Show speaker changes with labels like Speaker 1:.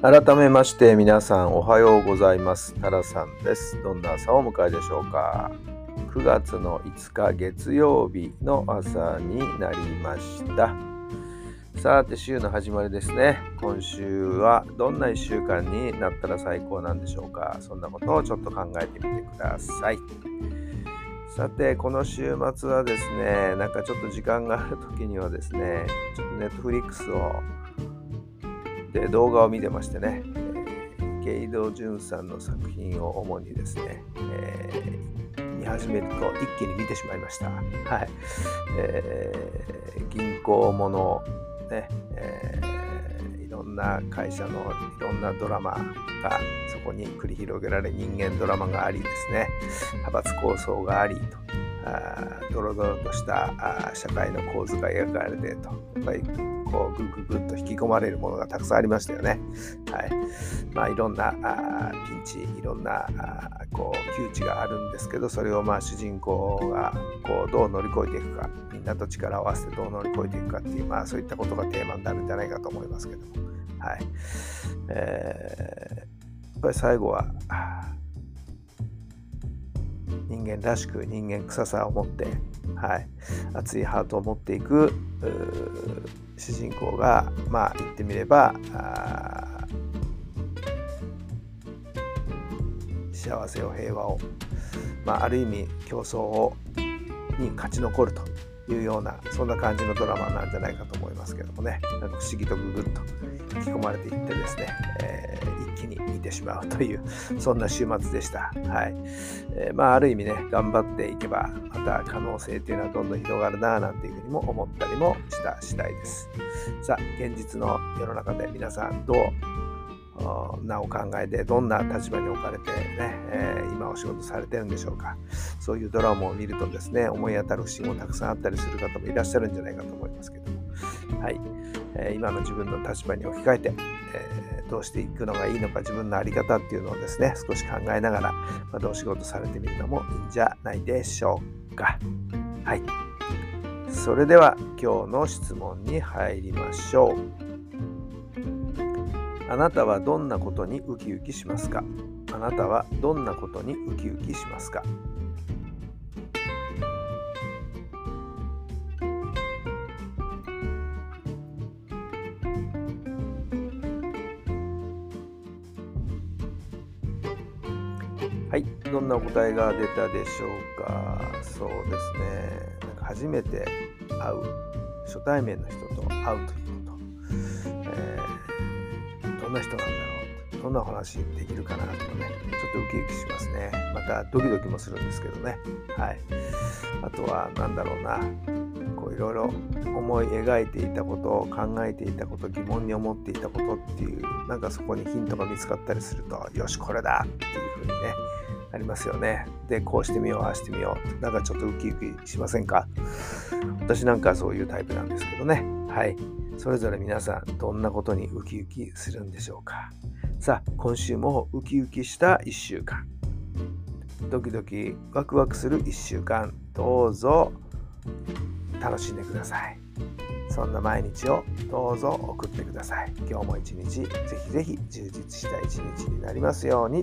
Speaker 1: 改めまして皆さんおはようございます。タラさんです。どんな朝をお迎えでしょうか。9月の5日月曜日の朝になりました。さて週の始まりですね。今週はどんな1週間になったら最高なんでしょうか。そんなことをちょっと考えてみてください。さてこの週末はですねなんかちょっと時間がある時にはですねちょっとネットフリックスをで動画を見てましてね、えー、ゲイド・ジュンさんの作品を主にですね、えー、見始めると一気に見てしまいました。はい。えー、銀行もの、ね、えー、いろんな会社のいろんなドラマがそこに繰り広げられ人間ドラマがありですね、派閥構想がありと。あドロドロとしたあ社会の構図が描かれてと、やっぱりこうグググッと引き込まれるものがたくさんありましたよね。はい。まあいろんなあピンチ、いろんなあこう窮地があるんですけど、それをまあ主人公がこうどう乗り越えていくか、みんなと力を合わせてどう乗り越えていくかっていう、まあそういったことがテーマになるんじゃないかと思いますけども。はい。えー、やっぱり最後は、人間らしく人間臭さを持って、はい、熱いハートを持っていく主人公がまあ言ってみれば幸せを平和を、まあ、ある意味競争をに勝ち残るというようなそんな感じのドラマなんじゃないかと思いますけどもね。なんか不思議とググッと。引き込まれていってですね、えー、一気に見てしまうというそんな週末でした。はいえー、まあある意味ね頑張っていけばまた可能性っていうのはどんどん広がるななんていうふうにも思ったりもした次第です。さあ現実の世の中で皆さんどうなお考えてどんな立場に置かれてね、えー、今お仕事されてるんでしょうかそういうドラマを見るとですね思い当たる節もたくさんあったりする方もいらっしゃるんじゃないかと思いますけどもはい、え、今の自分の立場に置き換えて、え、どうしていくのがいいのか自分の在り方っていうのをですね少し考えながら、またお仕事されてみるのもいいんじゃないでしょうか。はい。それでは今日の質問に入りましょう。あなたはどんなことにウキウキしますか？あなたはどんなことにウキウキしますか？はい、どんなお答えが出たでしょうか？そうですね。なんか初めて会う、初対面の人と会うということ。どんな人なんだろう？どんな話できるかなとかねちょっとウキウキしますね。またドキドキもするんですけどね。はい。あとは何だろうな。こういろいろ思い描いていたこと考えていたこと疑問に思っていたことっていうなんかそこにヒントが見つかったりするとよしこれだっていうにねありますよね。で、こうしてみよう、ああしてみよう。なんかちょっとウキウキしませんか？私なんかそういうタイプなんですけどね。はい。それぞれ皆さんどんなことにウキウキするんでしょうかさあ今週もウキウキした1週間ドキドキワクワクする1週間どうぞ楽しんでくださいそんな毎日をどうぞ送ってください今日も一日ぜひぜひ充実した一日になりますように